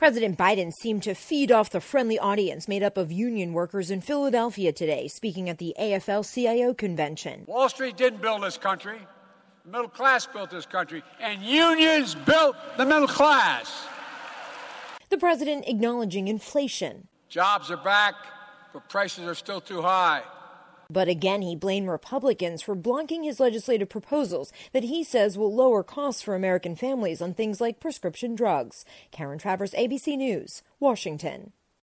President Biden seemed to feed off the friendly audience made up of union workers in Philadelphia today, speaking at the AFL CIO convention. Wall Street didn't build this country. The middle class built this country, and unions built the middle class. The president acknowledging inflation. Jobs are back, but prices are still too high. But again, he blamed Republicans for blocking his legislative proposals that he says will lower costs for American families on things like prescription drugs. Karen Travers, ABC News, Washington.